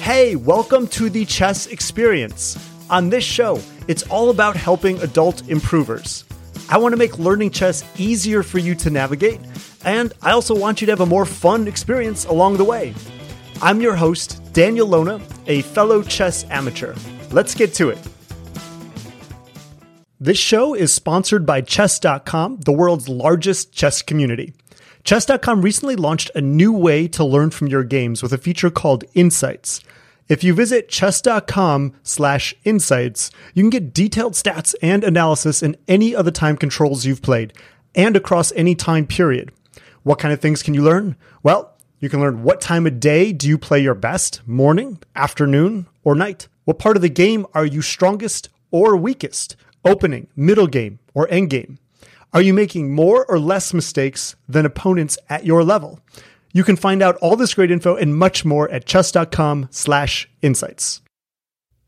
Hey, welcome to the Chess Experience. On this show, it's all about helping adult improvers. I want to make learning chess easier for you to navigate, and I also want you to have a more fun experience along the way. I'm your host, Daniel Lona, a fellow chess amateur. Let's get to it. This show is sponsored by Chess.com, the world's largest chess community. Chess.com recently launched a new way to learn from your games with a feature called Insights. If you visit chess.com slash insights, you can get detailed stats and analysis in any of the time controls you've played and across any time period. What kind of things can you learn? Well, you can learn what time of day do you play your best, morning, afternoon, or night? What part of the game are you strongest or weakest? Opening, middle game, or end game? Are you making more or less mistakes than opponents at your level? You can find out all this great info and much more at chess.com slash insights.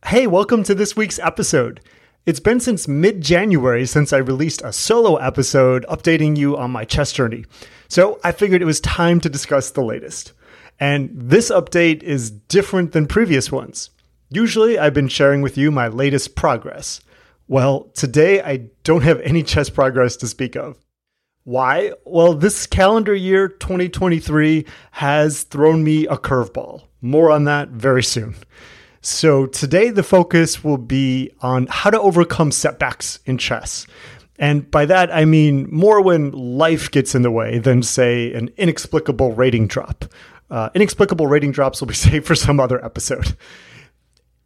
Hey, welcome to this week's episode. It's been since mid January since I released a solo episode updating you on my chess journey. So I figured it was time to discuss the latest. And this update is different than previous ones. Usually I've been sharing with you my latest progress. Well, today I don't have any chess progress to speak of. Why? Well, this calendar year 2023 has thrown me a curveball. More on that very soon. So, today the focus will be on how to overcome setbacks in chess. And by that, I mean more when life gets in the way than, say, an inexplicable rating drop. Uh, inexplicable rating drops will be saved for some other episode.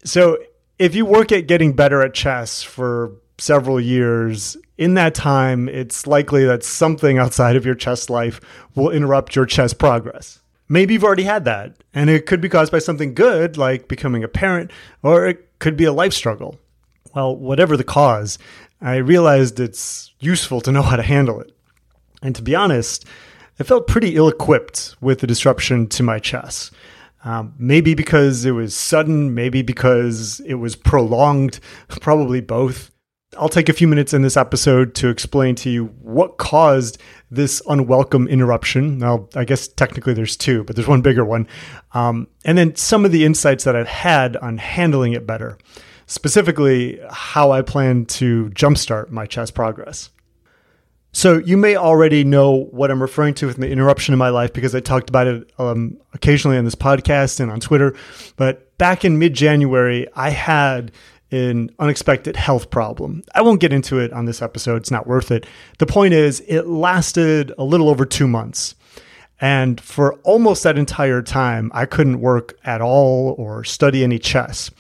So, if you work at getting better at chess for several years, in that time, it's likely that something outside of your chess life will interrupt your chess progress. Maybe you've already had that, and it could be caused by something good, like becoming a parent, or it could be a life struggle. Well, whatever the cause, I realized it's useful to know how to handle it. And to be honest, I felt pretty ill equipped with the disruption to my chess. Um, maybe because it was sudden, maybe because it was prolonged, probably both. I'll take a few minutes in this episode to explain to you what caused this unwelcome interruption. Now, I guess technically there's two, but there's one bigger one. Um, and then some of the insights that I've had on handling it better, specifically how I plan to jumpstart my chess progress. So, you may already know what I'm referring to with the interruption in my life because I talked about it um, occasionally on this podcast and on Twitter. But back in mid January, I had an unexpected health problem. I won't get into it on this episode, it's not worth it. The point is, it lasted a little over two months. And for almost that entire time, I couldn't work at all or study any chess.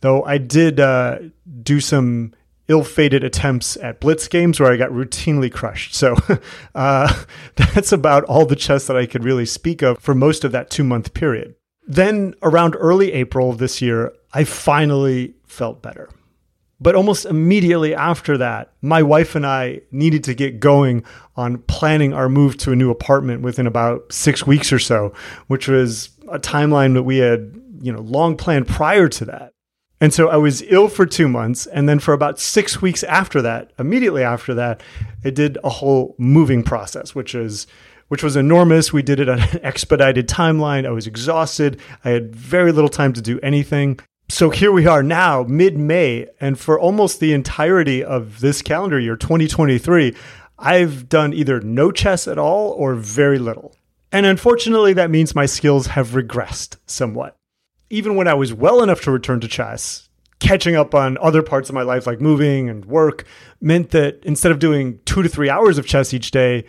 Though I did uh, do some ill fated attempts at blitz games where I got routinely crushed. So uh, that's about all the chess that I could really speak of for most of that two month period. Then, around early April of this year, I finally felt better. But almost immediately after that, my wife and I needed to get going on planning our move to a new apartment within about six weeks or so, which was a timeline that we had, you know, long planned prior to that. And so I was ill for two months. And then for about six weeks after that, immediately after that, I did a whole moving process, which is which was enormous. We did it on an expedited timeline. I was exhausted. I had very little time to do anything. So here we are now, mid May, and for almost the entirety of this calendar year, 2023, I've done either no chess at all or very little. And unfortunately, that means my skills have regressed somewhat. Even when I was well enough to return to chess, catching up on other parts of my life, like moving and work, meant that instead of doing two to three hours of chess each day,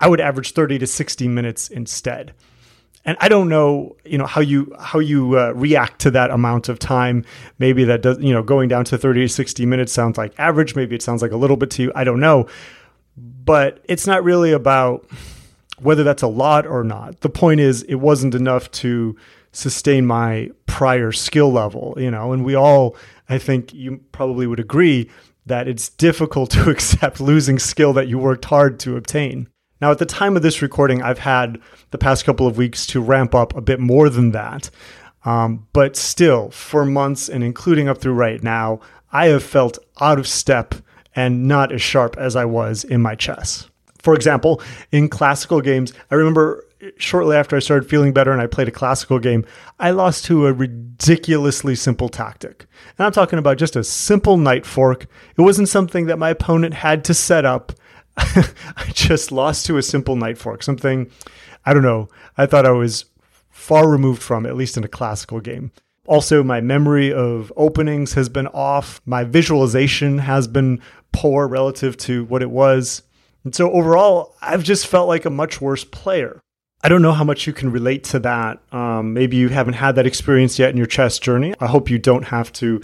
I would average 30 to 60 minutes instead. And I don't know, you know, how you how you uh, react to that amount of time. Maybe that does, you know, going down to 30 to 60 minutes sounds like average. Maybe it sounds like a little bit to you. I don't know. But it's not really about whether that's a lot or not. The point is, it wasn't enough to sustain my prior skill level, you know, and we all, I think you probably would agree that it's difficult to accept losing skill that you worked hard to obtain. Now, at the time of this recording, I've had the past couple of weeks to ramp up a bit more than that. Um, but still, for months and including up through right now, I have felt out of step and not as sharp as I was in my chess. For example, in classical games, I remember shortly after I started feeling better and I played a classical game, I lost to a ridiculously simple tactic. And I'm talking about just a simple knight fork. It wasn't something that my opponent had to set up. I just lost to a simple knight fork, something I don't know. I thought I was far removed from, at least in a classical game. Also, my memory of openings has been off. My visualization has been poor relative to what it was. And so overall, I've just felt like a much worse player. I don't know how much you can relate to that. Um, maybe you haven't had that experience yet in your chess journey. I hope you don't have to,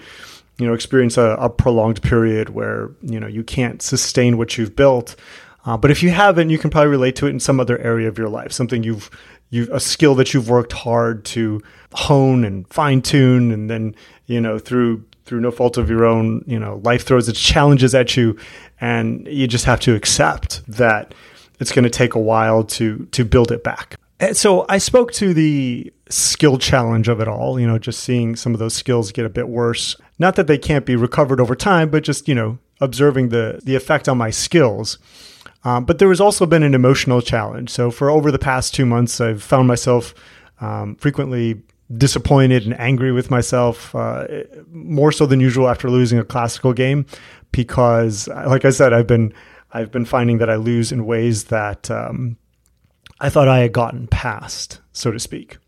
you know, experience a, a prolonged period where you know you can't sustain what you've built. Uh, but if you haven't, you can probably relate to it in some other area of your life, something you've you a skill that you've worked hard to hone and fine tune, and then you know through through no fault of your own, you know, life throws its challenges at you, and you just have to accept that it's going to take a while to to build it back. And so I spoke to the skill challenge of it all, you know, just seeing some of those skills get a bit worse. Not that they can't be recovered over time, but just, you know, observing the the effect on my skills. Um, but there has also been an emotional challenge. So for over the past two months, I've found myself um, frequently disappointed and angry with myself, uh, more so than usual after losing a classical game, because, like I said, I've been I've been finding that I lose in ways that um, I thought I had gotten past, so to speak.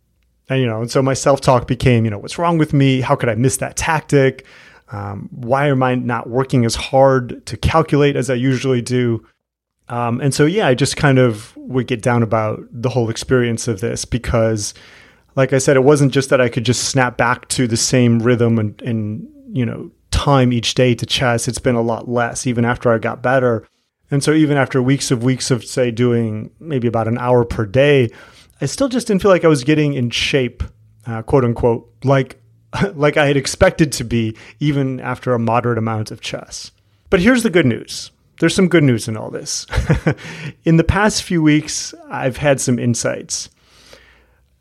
And, you know, and so my self talk became, you know, what's wrong with me? How could I miss that tactic? Um, why am I not working as hard to calculate as I usually do? Um, and so, yeah, I just kind of would get down about the whole experience of this because, like I said, it wasn't just that I could just snap back to the same rhythm and, and you know, time each day to chess. It's been a lot less, even after I got better. And so even after weeks of weeks of say doing maybe about an hour per day, I still just didn't feel like I was getting in shape, uh, quote unquote, like like I had expected to be even after a moderate amount of chess. But here's the good news. There's some good news in all this. in the past few weeks, I've had some insights.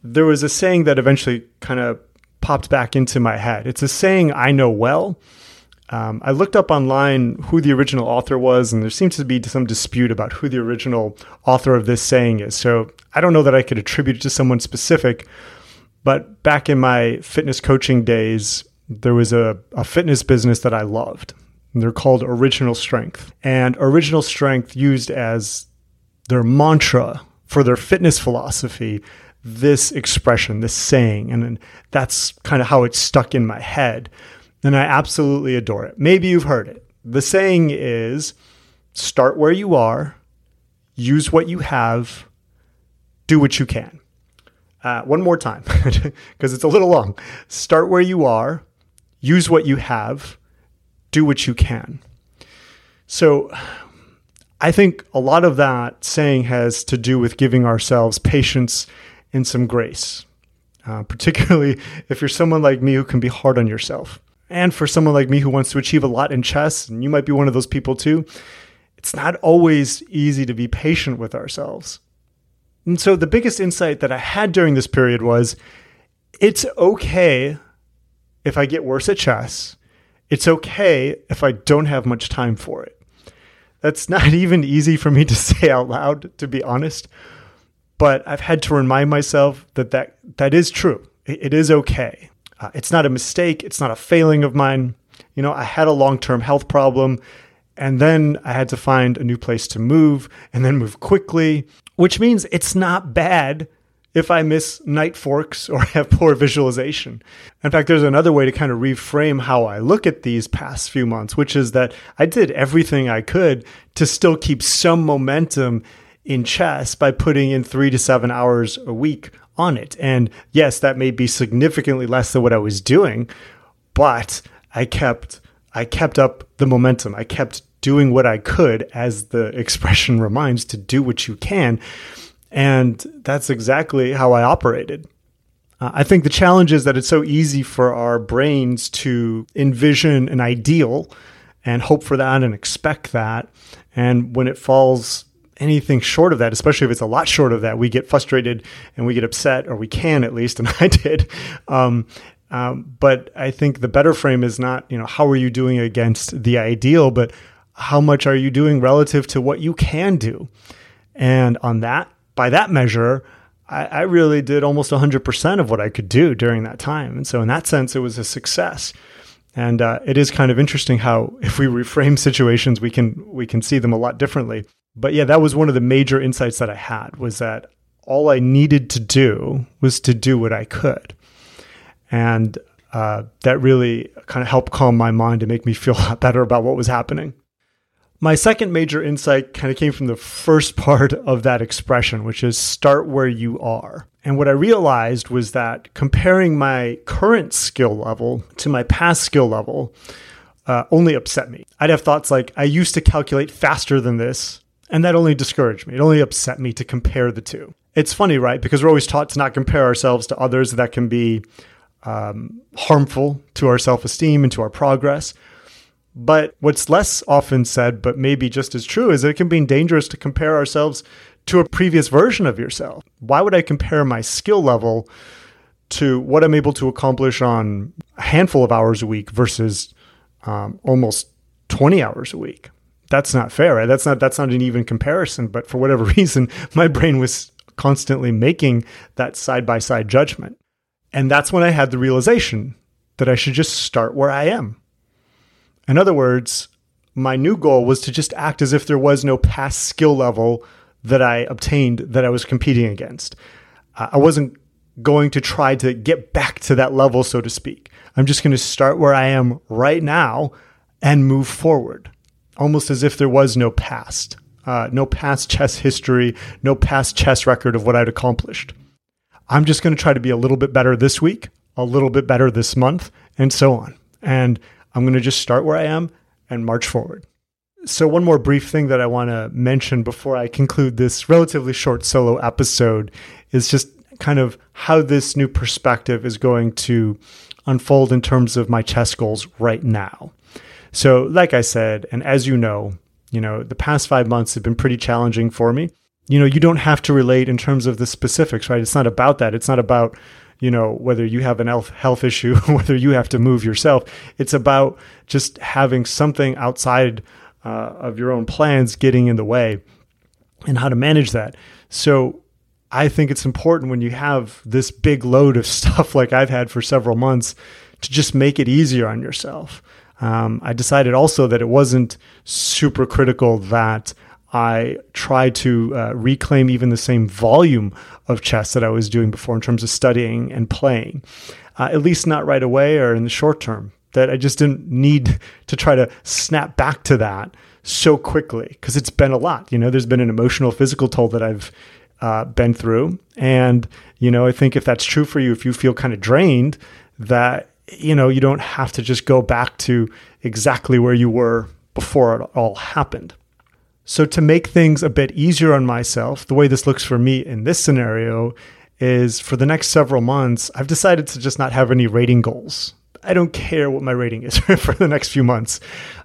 There was a saying that eventually kind of popped back into my head. It's a saying I know well, um, I looked up online who the original author was, and there seems to be some dispute about who the original author of this saying is. So I don't know that I could attribute it to someone specific, but back in my fitness coaching days, there was a, a fitness business that I loved. They're called Original Strength. And Original Strength used as their mantra for their fitness philosophy this expression, this saying. And that's kind of how it stuck in my head and I absolutely adore it. Maybe you've heard it. The saying is start where you are, use what you have, do what you can. Uh, one more time, because it's a little long. Start where you are, use what you have, do what you can. So, I think a lot of that saying has to do with giving ourselves patience and some grace, uh, particularly if you're someone like me who can be hard on yourself. And for someone like me who wants to achieve a lot in chess, and you might be one of those people too, it's not always easy to be patient with ourselves. And so the biggest insight that I had during this period was it's okay if I get worse at chess. It's okay if I don't have much time for it. That's not even easy for me to say out loud, to be honest. But I've had to remind myself that that, that is true. It is okay. Uh, it's not a mistake. It's not a failing of mine. You know, I had a long term health problem and then I had to find a new place to move and then move quickly, which means it's not bad if I miss knight forks or have poor visualization. In fact, there's another way to kind of reframe how I look at these past few months, which is that I did everything I could to still keep some momentum in chess by putting in three to seven hours a week on it. And yes, that may be significantly less than what I was doing, but I kept I kept up the momentum. I kept doing what I could as the expression reminds to do what you can. And that's exactly how I operated. Uh, I think the challenge is that it's so easy for our brains to envision an ideal and hope for that and expect that. And when it falls anything short of that, especially if it's a lot short of that, we get frustrated and we get upset, or we can at least, and I did. Um, um, but I think the better frame is not, you know, how are you doing against the ideal, but how much are you doing relative to what you can do? And on that, by that measure, I, I really did almost 100% of what I could do during that time. And so, in that sense, it was a success. And uh, it is kind of interesting how, if we reframe situations, we can we can see them a lot differently. But yeah, that was one of the major insights that I had was that all I needed to do was to do what I could, and uh, that really kind of helped calm my mind and make me feel better about what was happening. My second major insight kind of came from the first part of that expression, which is start where you are. And what I realized was that comparing my current skill level to my past skill level uh, only upset me. I'd have thoughts like, I used to calculate faster than this, and that only discouraged me. It only upset me to compare the two. It's funny, right? Because we're always taught to not compare ourselves to others. That can be um, harmful to our self esteem and to our progress. But what's less often said, but maybe just as true, is that it can be dangerous to compare ourselves to a previous version of yourself. Why would I compare my skill level to what I'm able to accomplish on a handful of hours a week versus um, almost 20 hours a week? That's not fair, right? That's not that's not an even comparison. But for whatever reason, my brain was constantly making that side by side judgment. And that's when I had the realization that I should just start where I am. In other words, my new goal was to just act as if there was no past skill level that I obtained that I was competing against. Uh, I wasn't going to try to get back to that level, so to speak. I'm just going to start where I am right now and move forward, almost as if there was no past, uh, no past chess history, no past chess record of what I'd accomplished. I'm just going to try to be a little bit better this week, a little bit better this month, and so on. And I'm going to just start where I am and march forward. So, one more brief thing that I want to mention before I conclude this relatively short solo episode is just kind of how this new perspective is going to unfold in terms of my chess goals right now. So, like I said, and as you know, you know, the past five months have been pretty challenging for me. You know, you don't have to relate in terms of the specifics, right? It's not about that. It's not about you know, whether you have an health issue, whether you have to move yourself. It's about just having something outside uh, of your own plans getting in the way and how to manage that. So I think it's important when you have this big load of stuff like I've had for several months to just make it easier on yourself. Um, I decided also that it wasn't super critical that I try to uh, reclaim even the same volume of chess that I was doing before in terms of studying and playing, uh, at least not right away or in the short term. That I just didn't need to try to snap back to that so quickly because it's been a lot. You know, there's been an emotional, physical toll that I've uh, been through. And, you know, I think if that's true for you, if you feel kind of drained, that, you know, you don't have to just go back to exactly where you were before it all happened. So, to make things a bit easier on myself, the way this looks for me in this scenario is for the next several months, I've decided to just not have any rating goals. I don't care what my rating is for the next few months,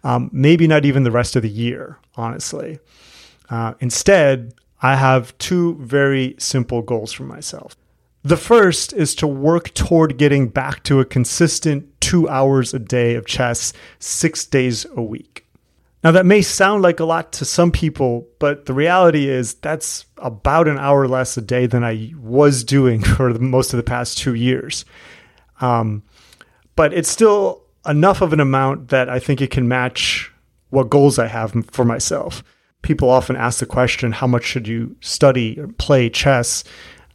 um, maybe not even the rest of the year, honestly. Uh, instead, I have two very simple goals for myself. The first is to work toward getting back to a consistent two hours a day of chess, six days a week. Now, that may sound like a lot to some people, but the reality is that's about an hour less a day than I was doing for most of the past two years. Um, but it's still enough of an amount that I think it can match what goals I have for myself. People often ask the question, how much should you study or play chess?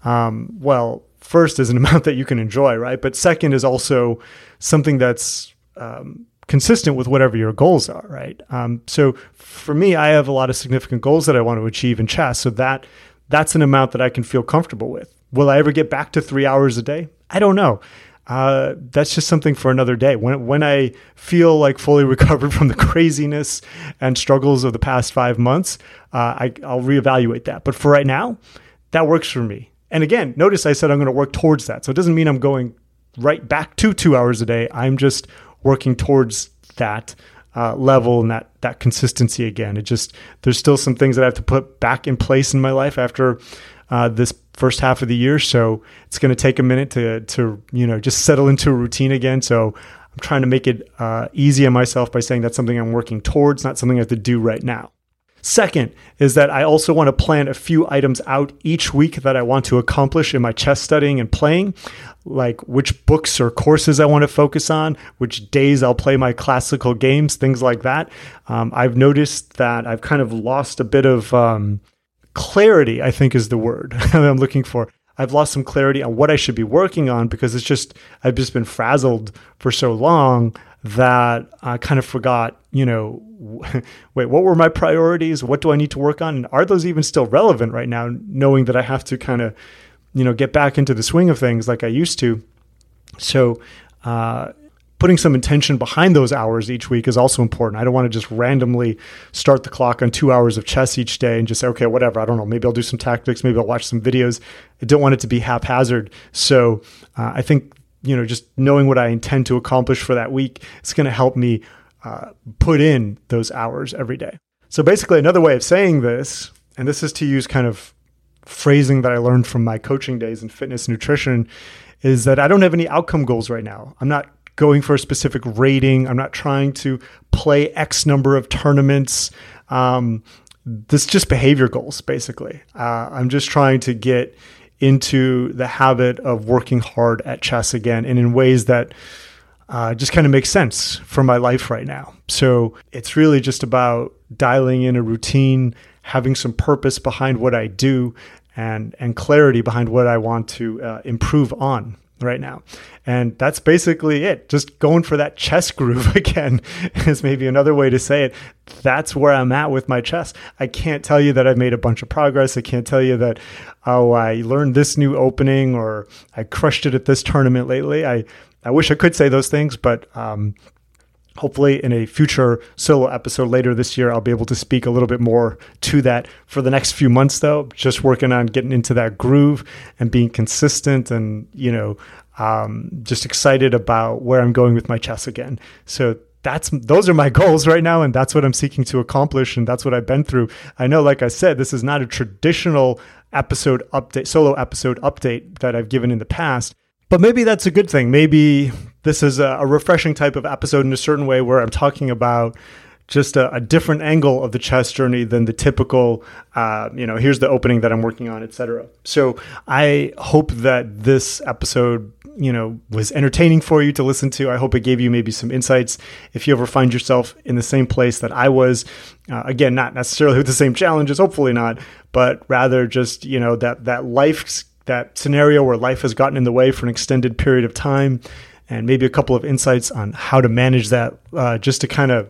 Um, well, first is an amount that you can enjoy, right? But second is also something that's um, consistent with whatever your goals are, right? Um, so for me, I have a lot of significant goals that I want to achieve in chess. So that that's an amount that I can feel comfortable with. Will I ever get back to three hours a day? I don't know. Uh, that's just something for another day. When when I feel like fully recovered from the craziness and struggles of the past five months, uh, I, I'll reevaluate that. But for right now, that works for me. And again, notice I said I'm going to work towards that. So it doesn't mean I'm going right back to two hours a day. I'm just working towards that uh, level and that that consistency again. It just there's still some things that I have to put back in place in my life after uh, this first half of the year. So it's going to take a minute to to you know just settle into a routine again. So I'm trying to make it uh, easy on myself by saying that's something I'm working towards, not something I have to do right now. Second is that I also want to plan a few items out each week that I want to accomplish in my chess studying and playing, like which books or courses I want to focus on, which days I'll play my classical games, things like that. Um, I've noticed that I've kind of lost a bit of um, clarity, I think is the word that I'm looking for. I've lost some clarity on what I should be working on because it's just, I've just been frazzled for so long that I kind of forgot, you know, wait, what were my priorities? What do I need to work on? And are those even still relevant right now, knowing that I have to kind of, you know, get back into the swing of things like I used to? So, uh, putting some intention behind those hours each week is also important. I don't want to just randomly start the clock on two hours of chess each day and just say, okay, whatever. I don't know. Maybe I'll do some tactics. Maybe I'll watch some videos. I don't want it to be haphazard. So uh, I think, you know, just knowing what I intend to accomplish for that week is going to help me uh, put in those hours every day. So basically, another way of saying this, and this is to use kind of phrasing that I learned from my coaching days in fitness nutrition, is that I don't have any outcome goals right now. I'm not going for a specific rating. I'm not trying to play X number of tournaments. Um, this just behavior goals, basically. Uh, I'm just trying to get into the habit of working hard at chess again and in ways that uh, just kind of make sense for my life right now. So it's really just about dialing in a routine, having some purpose behind what I do, and and clarity behind what I want to uh, improve on right now. And that's basically it. Just going for that chess groove again is maybe another way to say it. That's where I'm at with my chess. I can't tell you that I've made a bunch of progress. I can't tell you that, oh, I learned this new opening or I crushed it at this tournament lately. I, I wish I could say those things, but um, hopefully in a future solo episode later this year i'll be able to speak a little bit more to that for the next few months though just working on getting into that groove and being consistent and you know um, just excited about where i'm going with my chess again. So that's those are my goals right now and that's what i'm seeking to accomplish and that's what i've been through. I know like i said this is not a traditional episode update solo episode update that i've given in the past but maybe that's a good thing. Maybe this is a, a refreshing type of episode in a certain way where I'm talking about just a, a, different angle of the chess journey than the typical, uh, you know, here's the opening that I'm working on, etc. So I hope that this episode, you know, was entertaining for you to listen to. I hope it gave you maybe some insights. If you ever find yourself in the same place that I was, uh, again, not necessarily with the same challenges, hopefully not, but rather just you know that that life that scenario where life has gotten in the way for an extended period of time and maybe a couple of insights on how to manage that, uh, just to kind of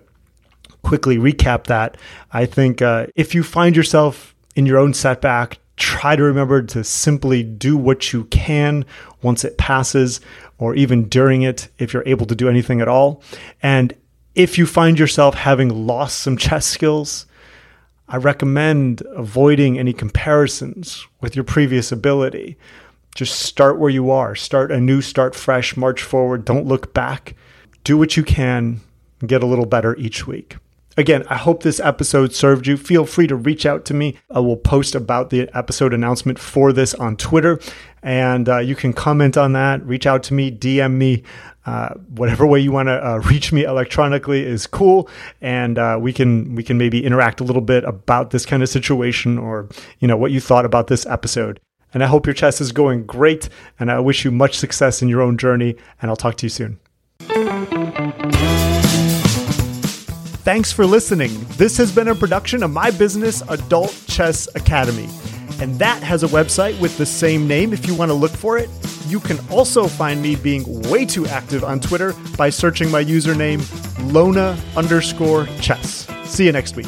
quickly recap that. I think uh, if you find yourself in your own setback, try to remember to simply do what you can once it passes, or even during it, if you're able to do anything at all. And if you find yourself having lost some chess skills, I recommend avoiding any comparisons with your previous ability. Just start where you are. Start anew, start fresh, march forward. Don't look back. Do what you can and get a little better each week. Again, I hope this episode served you. Feel free to reach out to me. I will post about the episode announcement for this on Twitter, and uh, you can comment on that. Reach out to me, DM me. Uh, whatever way you want to uh, reach me electronically is cool, and uh, we can we can maybe interact a little bit about this kind of situation, or you know what you thought about this episode. And I hope your chess is going great. And I wish you much success in your own journey. And I'll talk to you soon. Thanks for listening. This has been a production of my business, Adult Chess Academy. And that has a website with the same name if you want to look for it. You can also find me being way too active on Twitter by searching my username, Lona underscore chess. See you next week.